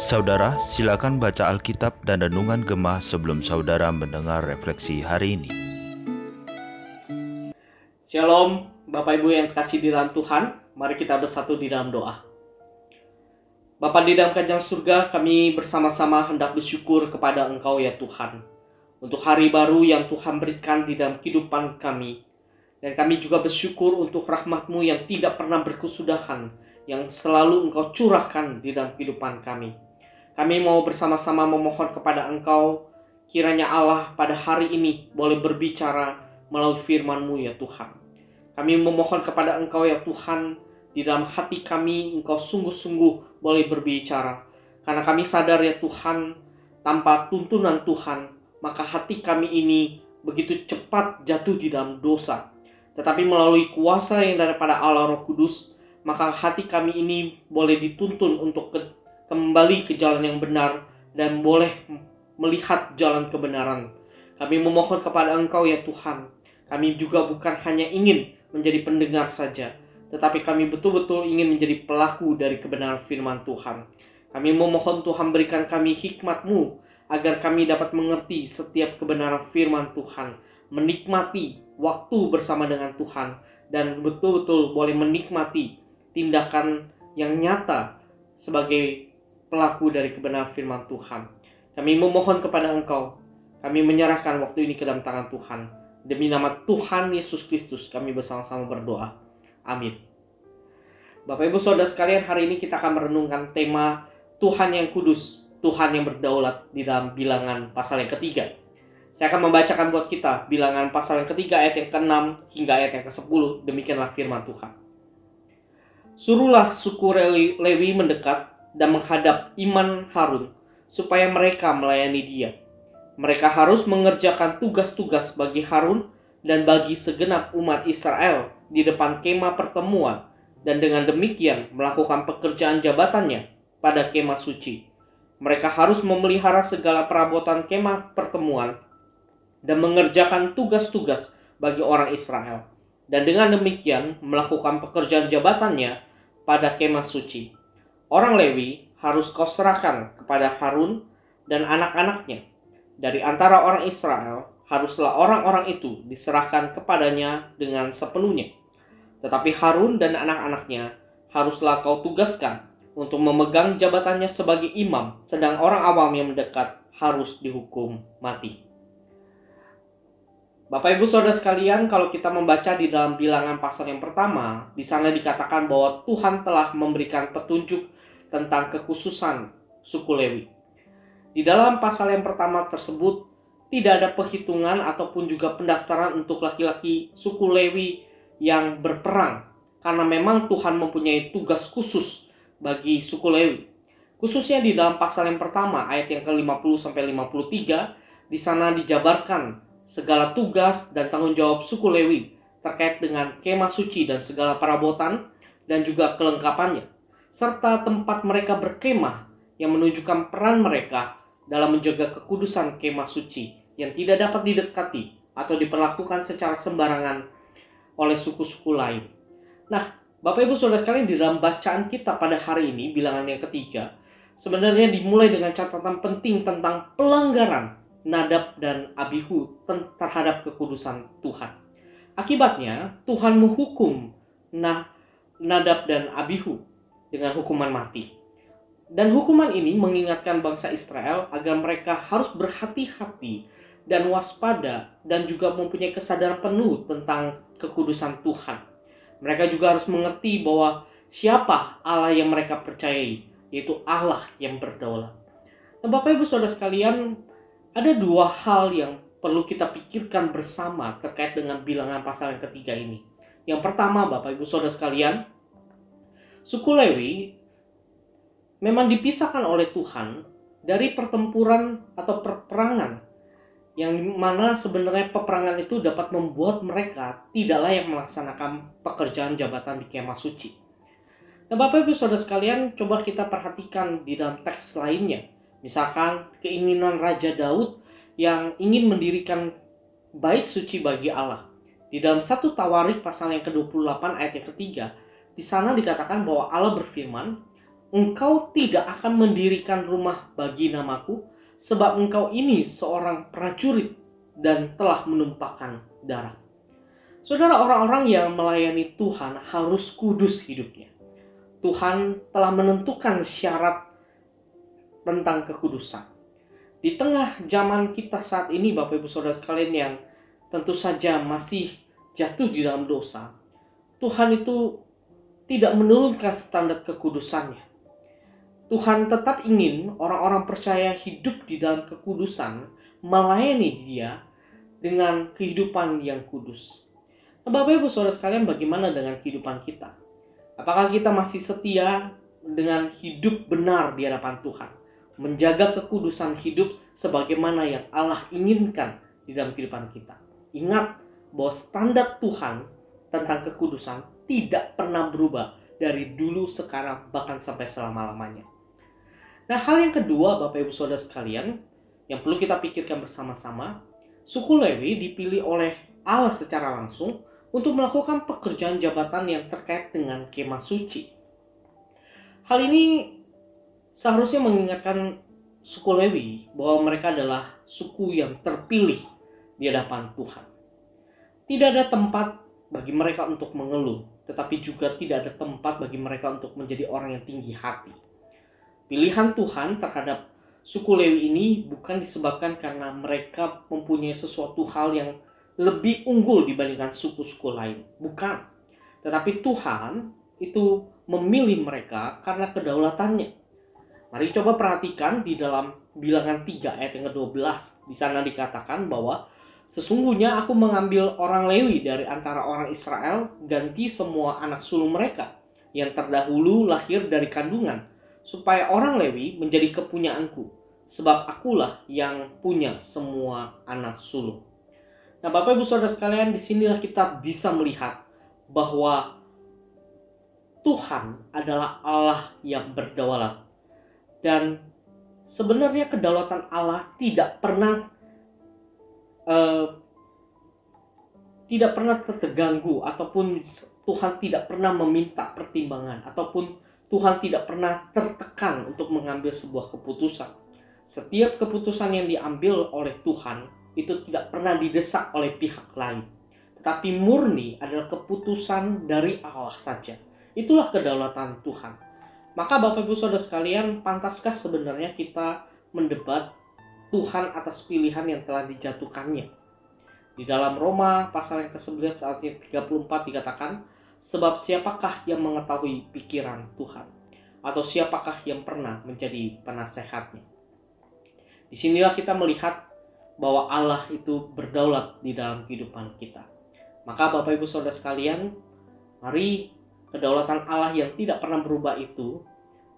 Saudara, silakan baca Alkitab dan Renungan Gemah sebelum saudara mendengar refleksi hari ini. Shalom, Bapak Ibu yang kasih di dalam Tuhan, mari kita bersatu di dalam doa. Bapak di dalam kajang surga, kami bersama-sama hendak bersyukur kepada Engkau ya Tuhan. Untuk hari baru yang Tuhan berikan di dalam kehidupan kami. Dan kami juga bersyukur untuk rahmat-Mu yang tidak pernah berkesudahan, yang selalu Engkau curahkan di dalam kehidupan kami. Kami mau bersama-sama memohon kepada Engkau, kiranya Allah pada hari ini boleh berbicara melalui firman-Mu ya Tuhan. Kami memohon kepada Engkau ya Tuhan, di dalam hati kami Engkau sungguh-sungguh boleh berbicara. Karena kami sadar ya Tuhan, tanpa tuntunan Tuhan, maka hati kami ini begitu cepat jatuh di dalam dosa. Tetapi melalui kuasa yang daripada Allah Roh Kudus, maka hati kami ini boleh dituntun untuk ke, kembali ke jalan yang benar dan boleh melihat jalan kebenaran. Kami memohon kepada Engkau ya Tuhan. Kami juga bukan hanya ingin menjadi pendengar saja, tetapi kami betul-betul ingin menjadi pelaku dari kebenaran firman Tuhan. Kami memohon Tuhan berikan kami hikmat-Mu agar kami dapat mengerti setiap kebenaran firman Tuhan, menikmati waktu bersama dengan Tuhan, dan betul-betul boleh menikmati tindakan yang nyata sebagai pelaku dari kebenaran firman Tuhan. Kami memohon kepada Engkau, kami menyerahkan waktu ini ke dalam tangan Tuhan. Demi nama Tuhan Yesus Kristus kami bersama-sama berdoa. Amin. Bapak Ibu Saudara sekalian, hari ini kita akan merenungkan tema Tuhan yang kudus, Tuhan yang berdaulat di dalam bilangan pasal yang ketiga. Saya akan membacakan buat kita bilangan pasal yang ketiga ayat yang ke-6 hingga ayat yang ke-10. Demikianlah firman Tuhan. Suruhlah suku Lewi mendekat dan menghadap iman Harun supaya mereka melayani dia mereka harus mengerjakan tugas-tugas bagi Harun dan bagi segenap umat Israel di depan kemah pertemuan dan dengan demikian melakukan pekerjaan jabatannya pada kemah suci. Mereka harus memelihara segala perabotan kemah pertemuan dan mengerjakan tugas-tugas bagi orang Israel. Dan dengan demikian melakukan pekerjaan jabatannya pada kemah suci. Orang Lewi harus kau serahkan kepada Harun dan anak-anaknya dari antara orang Israel, haruslah orang-orang itu diserahkan kepadanya dengan sepenuhnya. Tetapi Harun dan anak-anaknya haruslah kau tugaskan untuk memegang jabatannya sebagai imam, sedang orang awam yang mendekat harus dihukum mati. Bapak Ibu Saudara sekalian, kalau kita membaca di dalam bilangan pasal yang pertama, di sana dikatakan bahwa Tuhan telah memberikan petunjuk tentang kekhususan suku Lewi. Di dalam pasal yang pertama tersebut tidak ada perhitungan ataupun juga pendaftaran untuk laki-laki suku Lewi yang berperang karena memang Tuhan mempunyai tugas khusus bagi suku Lewi. Khususnya di dalam pasal yang pertama ayat yang ke-50 sampai 53 di sana dijabarkan segala tugas dan tanggung jawab suku Lewi terkait dengan kemah suci dan segala perabotan dan juga kelengkapannya serta tempat mereka berkemah yang menunjukkan peran mereka dalam menjaga kekudusan kemah suci yang tidak dapat didekati atau diperlakukan secara sembarangan oleh suku-suku lain. Nah, Bapak Ibu Saudara sekalian di dalam bacaan kita pada hari ini bilangan yang ketiga sebenarnya dimulai dengan catatan penting tentang pelanggaran Nadab dan Abihu terhadap kekudusan Tuhan. Akibatnya Tuhan menghukum nah Nadab dan Abihu dengan hukuman mati. Dan hukuman ini mengingatkan bangsa Israel agar mereka harus berhati-hati dan waspada dan juga mempunyai kesadaran penuh tentang kekudusan Tuhan. Mereka juga harus mengerti bahwa siapa Allah yang mereka percayai, yaitu Allah yang berdaulat. Nah, Bapak Ibu Saudara sekalian, ada dua hal yang perlu kita pikirkan bersama terkait dengan bilangan pasal yang ketiga ini. Yang pertama, Bapak Ibu Saudara sekalian, suku Lewi memang dipisahkan oleh Tuhan dari pertempuran atau perperangan yang mana sebenarnya peperangan itu dapat membuat mereka tidak layak melaksanakan pekerjaan jabatan di kemah suci. Nah Bapak Ibu Saudara sekalian coba kita perhatikan di dalam teks lainnya. Misalkan keinginan Raja Daud yang ingin mendirikan bait suci bagi Allah. Di dalam satu Tawarik pasal yang ke-28 ayat yang ketiga, di sana dikatakan bahwa Allah berfirman, engkau tidak akan mendirikan rumah bagi namaku, sebab engkau ini seorang prajurit dan telah menumpahkan darah. Saudara, orang-orang yang melayani Tuhan harus kudus hidupnya. Tuhan telah menentukan syarat tentang kekudusan. Di tengah zaman kita saat ini, Bapak Ibu Saudara sekalian yang tentu saja masih jatuh di dalam dosa, Tuhan itu tidak menurunkan standar kekudusannya. Tuhan tetap ingin orang-orang percaya hidup di dalam kekudusan, melayani Dia dengan kehidupan yang kudus. Nah, Bapak Ibu Saudara sekalian, bagaimana dengan kehidupan kita? Apakah kita masih setia dengan hidup benar di hadapan Tuhan? Menjaga kekudusan hidup sebagaimana yang Allah inginkan di dalam kehidupan kita. Ingat bahwa standar Tuhan tentang kekudusan tidak pernah berubah dari dulu, sekarang, bahkan sampai selama-lamanya. Nah, hal yang kedua, Bapak Ibu Saudara sekalian, yang perlu kita pikirkan bersama-sama, suku Lewi dipilih oleh Allah secara langsung untuk melakukan pekerjaan jabatan yang terkait dengan kemah suci. Hal ini seharusnya mengingatkan suku Lewi bahwa mereka adalah suku yang terpilih di hadapan Tuhan. Tidak ada tempat bagi mereka untuk mengeluh, tetapi juga tidak ada tempat bagi mereka untuk menjadi orang yang tinggi hati Pilihan Tuhan terhadap suku Lewi ini bukan disebabkan karena mereka mempunyai sesuatu hal yang lebih unggul dibandingkan suku-suku lain. Bukan. Tetapi Tuhan itu memilih mereka karena kedaulatannya. Mari coba perhatikan di dalam bilangan 3 ayat yang ke-12. Di sana dikatakan bahwa sesungguhnya aku mengambil orang Lewi dari antara orang Israel ganti semua anak sulung mereka yang terdahulu lahir dari kandungan supaya orang Lewi menjadi kepunyaanku, sebab akulah yang punya semua anak sulung. Nah, Bapak Ibu Saudara sekalian, di sinilah kita bisa melihat bahwa Tuhan adalah Allah yang berdaulat. Dan sebenarnya kedaulatan Allah tidak pernah uh, tidak pernah terganggu ataupun Tuhan tidak pernah meminta pertimbangan ataupun Tuhan tidak pernah tertekan untuk mengambil sebuah keputusan. Setiap keputusan yang diambil oleh Tuhan itu tidak pernah didesak oleh pihak lain, tetapi murni adalah keputusan dari Allah saja. Itulah kedaulatan Tuhan. Maka Bapak Ibu Saudara sekalian, pantaskah sebenarnya kita mendebat Tuhan atas pilihan yang telah dijatuhkannya? Di dalam Roma pasal yang ke-11 ayat 34 dikatakan, Sebab siapakah yang mengetahui pikiran Tuhan? Atau siapakah yang pernah menjadi penasehatnya? Di sinilah kita melihat bahwa Allah itu berdaulat di dalam kehidupan kita. Maka Bapak Ibu Saudara sekalian, mari kedaulatan Allah yang tidak pernah berubah itu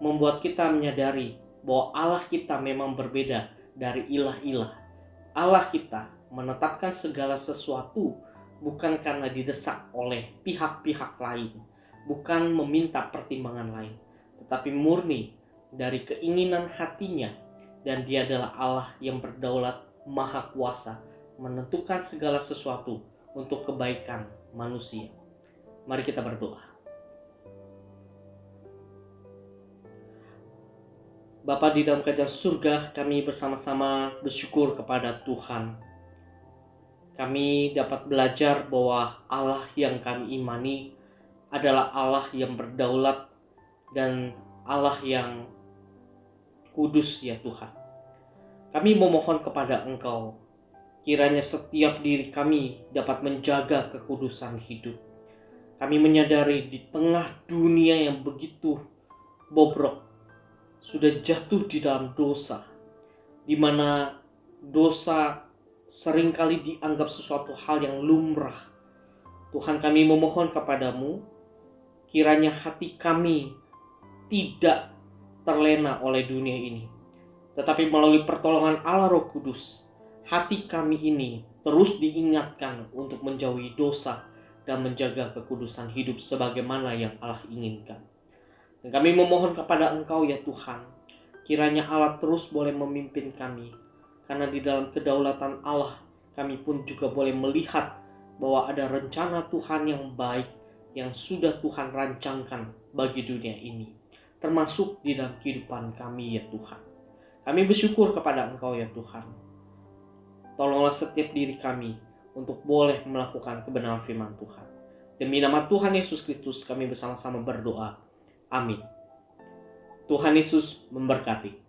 membuat kita menyadari bahwa Allah kita memang berbeda dari ilah-ilah. Allah kita menetapkan segala sesuatu bukan karena didesak oleh pihak-pihak lain, bukan meminta pertimbangan lain, tetapi murni dari keinginan hatinya dan dia adalah Allah yang berdaulat maha kuasa menentukan segala sesuatu untuk kebaikan manusia. Mari kita berdoa. Bapa di dalam kerajaan surga, kami bersama-sama bersyukur kepada Tuhan kami dapat belajar bahwa Allah yang kami imani adalah Allah yang berdaulat dan Allah yang kudus ya Tuhan. Kami memohon kepada Engkau, kiranya setiap diri kami dapat menjaga kekudusan hidup. Kami menyadari di tengah dunia yang begitu bobrok, sudah jatuh di dalam dosa, di mana dosa sering kali dianggap sesuatu hal yang lumrah. Tuhan kami memohon kepadamu, kiranya hati kami tidak terlena oleh dunia ini. Tetapi melalui pertolongan Allah Roh Kudus, hati kami ini terus diingatkan untuk menjauhi dosa dan menjaga kekudusan hidup sebagaimana yang Allah inginkan. Dan kami memohon kepada Engkau ya Tuhan, kiranya Allah terus boleh memimpin kami karena di dalam kedaulatan Allah kami pun juga boleh melihat bahwa ada rencana Tuhan yang baik yang sudah Tuhan rancangkan bagi dunia ini. termasuk di dalam kehidupan kami ya Tuhan. Kami bersyukur kepada Engkau ya Tuhan. Tolonglah setiap diri kami untuk boleh melakukan kebenaran firman Tuhan. Demi nama Tuhan Yesus Kristus kami bersama-sama berdoa. Amin. Tuhan Yesus memberkati.